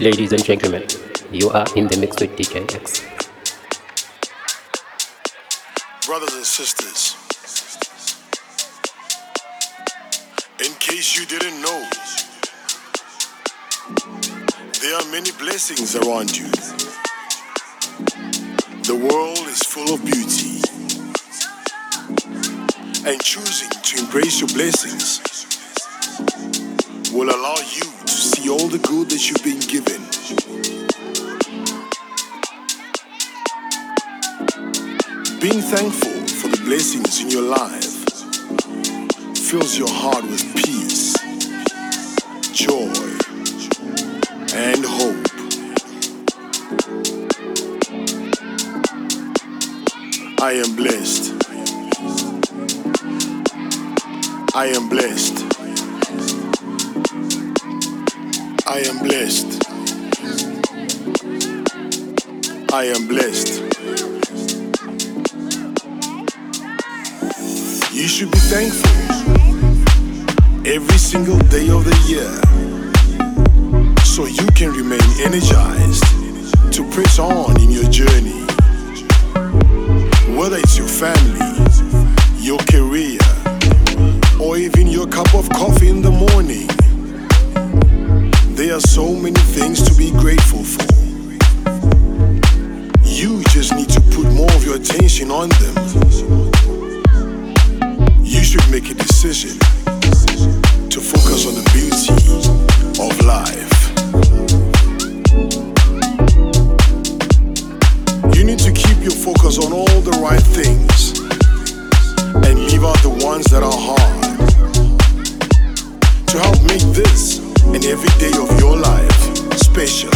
Ladies and gentlemen, you are in the mix with DJ Ex. Brothers and sisters, in case you didn't know, there are many blessings around you. The world is full of beauty, and choosing to embrace your blessings will allow you all the good that you've been given. Being thankful for the blessings in your life fills your heart with peace, joy, and hope. I am blessed. I am blessed. I am blessed. I am blessed. You should be thankful every single day of the year so you can remain energized to press on in your journey. Whether it's your family, your career, or even your cup of coffee in the morning, there are so many things to be grateful for. You just need to put more of your attention on them. You should make a decision to focus on the beauty of life. You need to keep your focus on all the right things and leave out the ones that are hard to help make this and every day of your life special.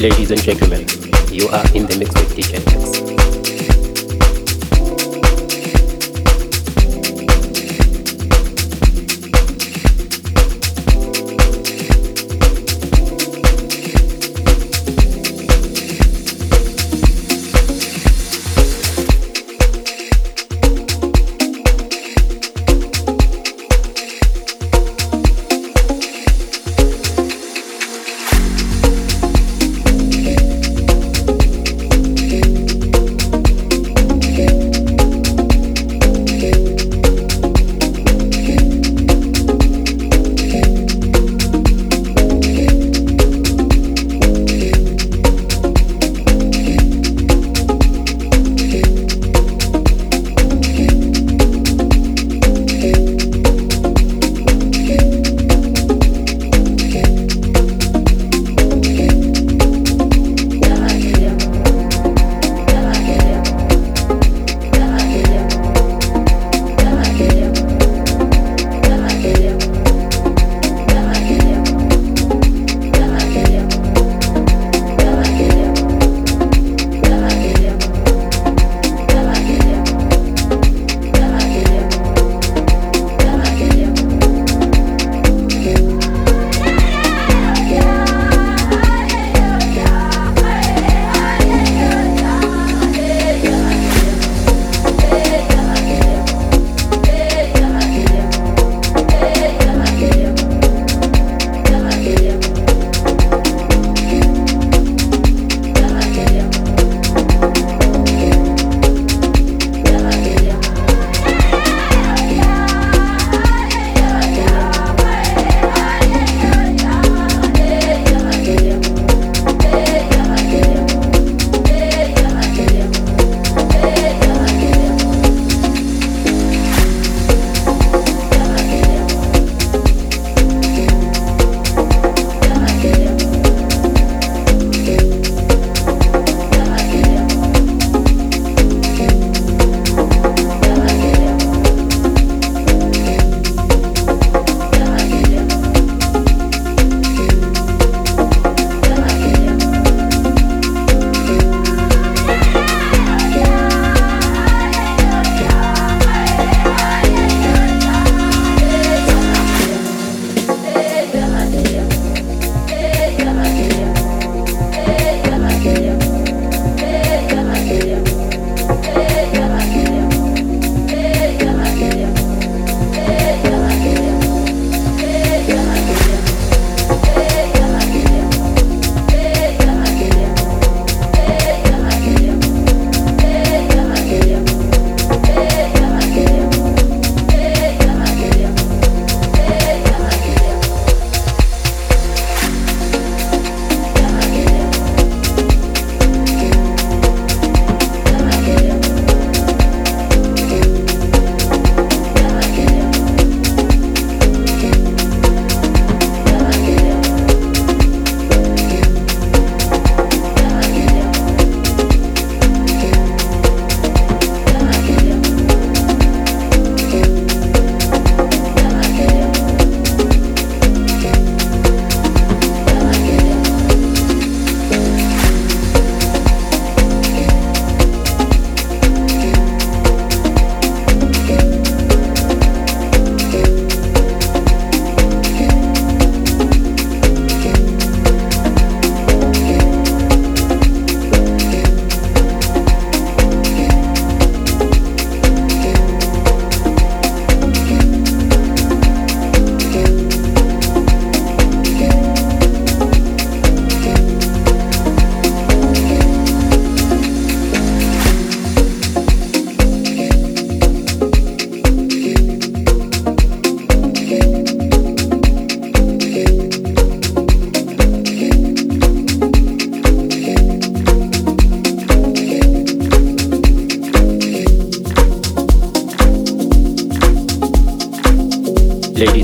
Ladies and gentlemen, you are in the mix with DJ Ex.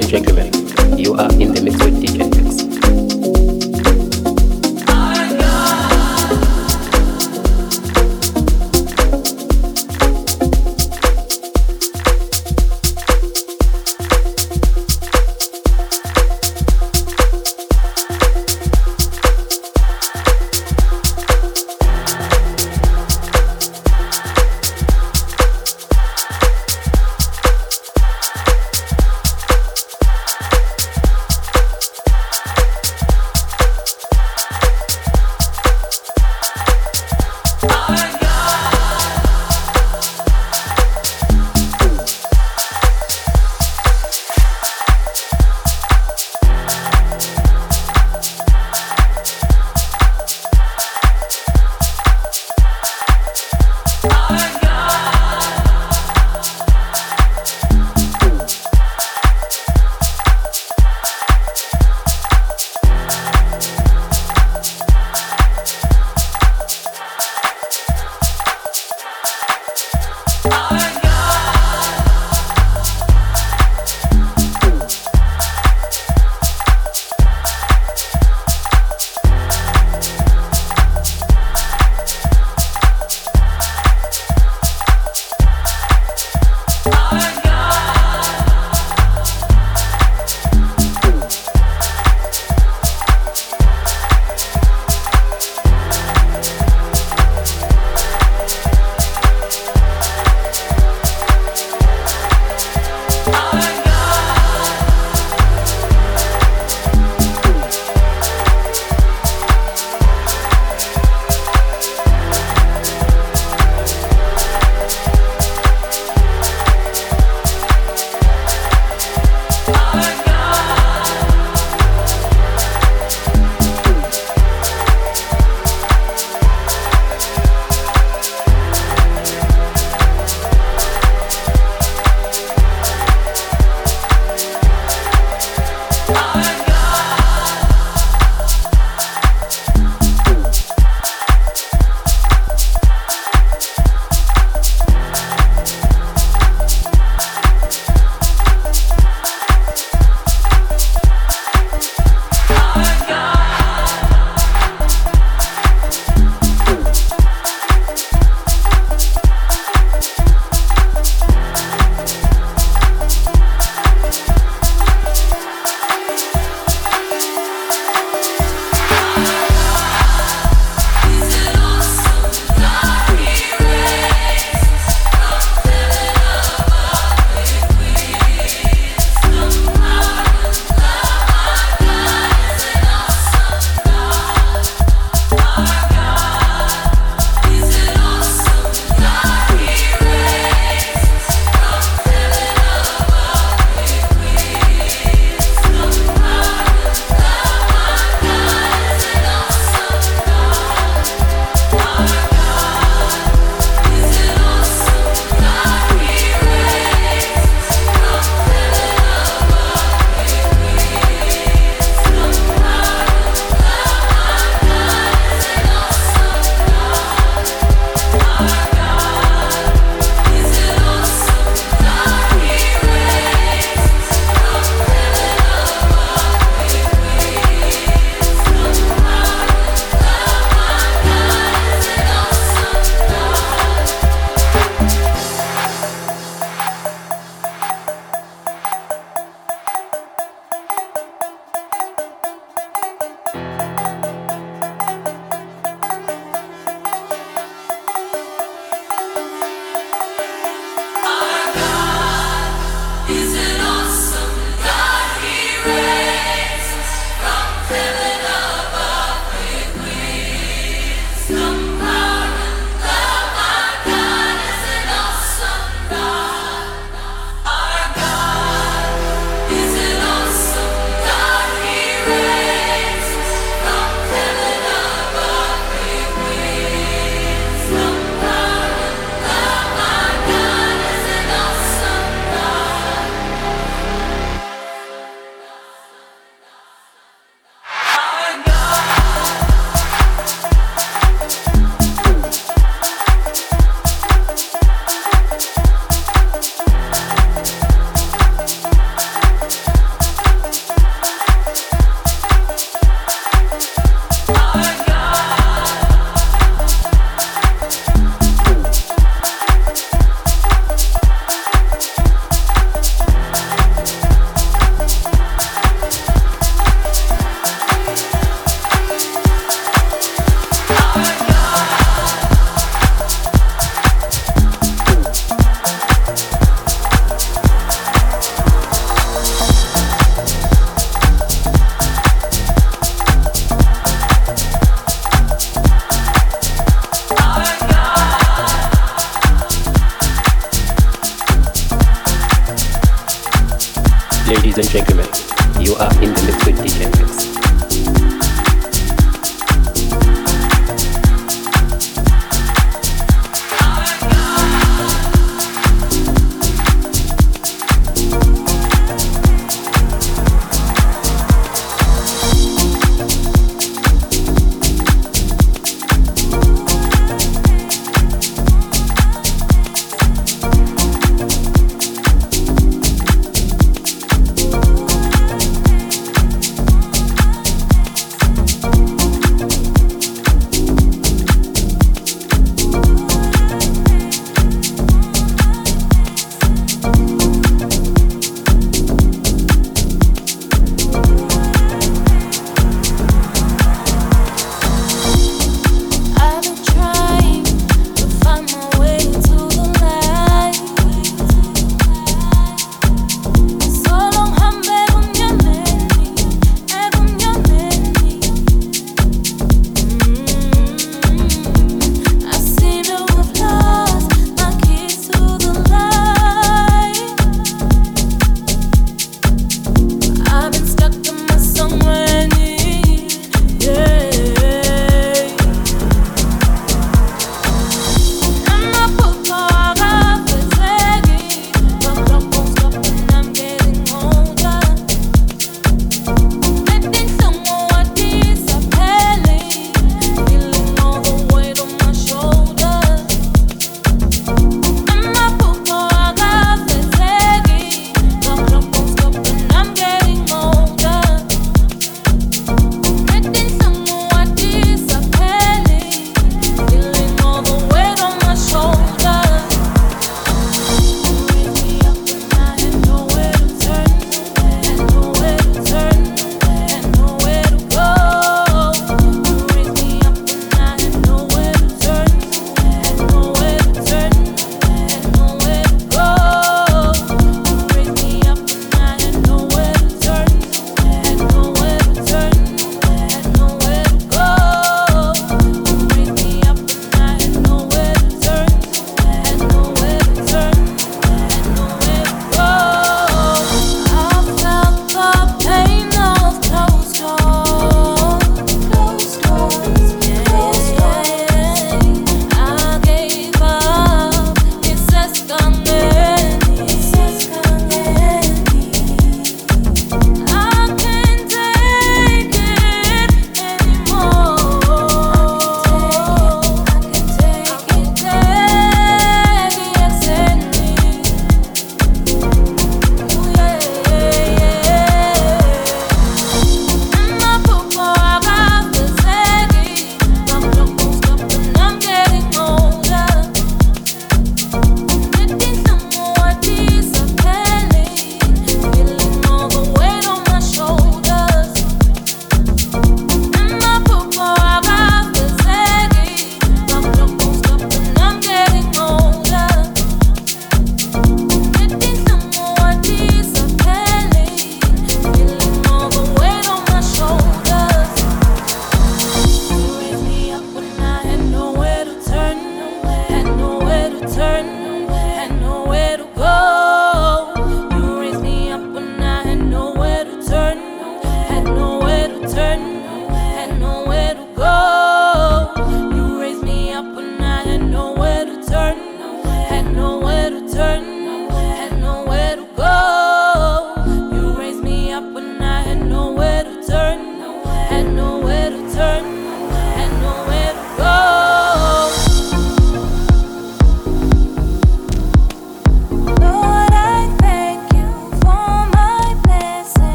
Jacobin.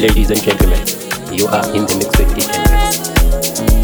Ladies and gentlemen, you are in the mix with Ex.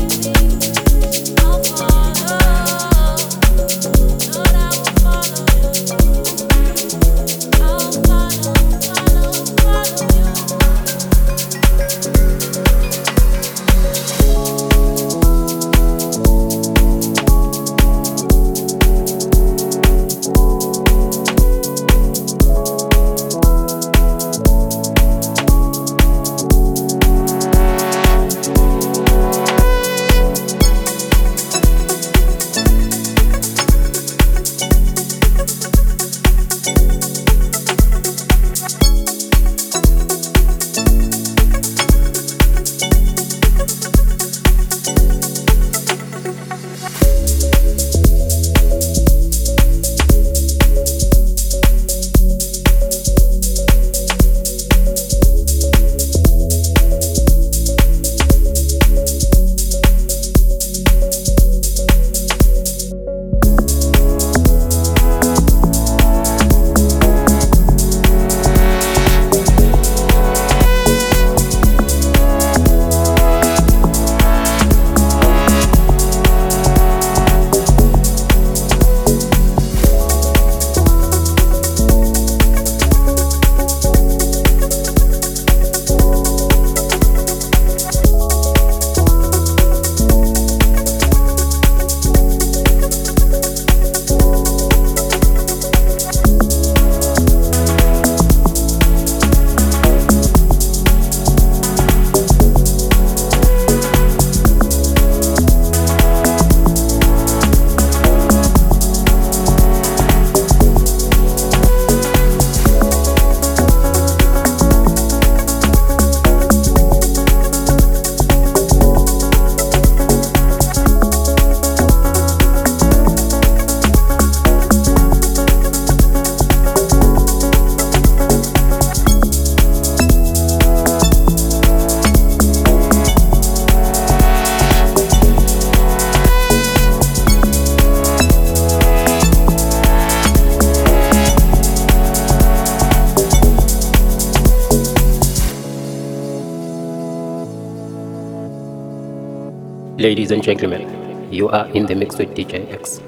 Ladies and gentlemen, you are in the mix with DJ Ex.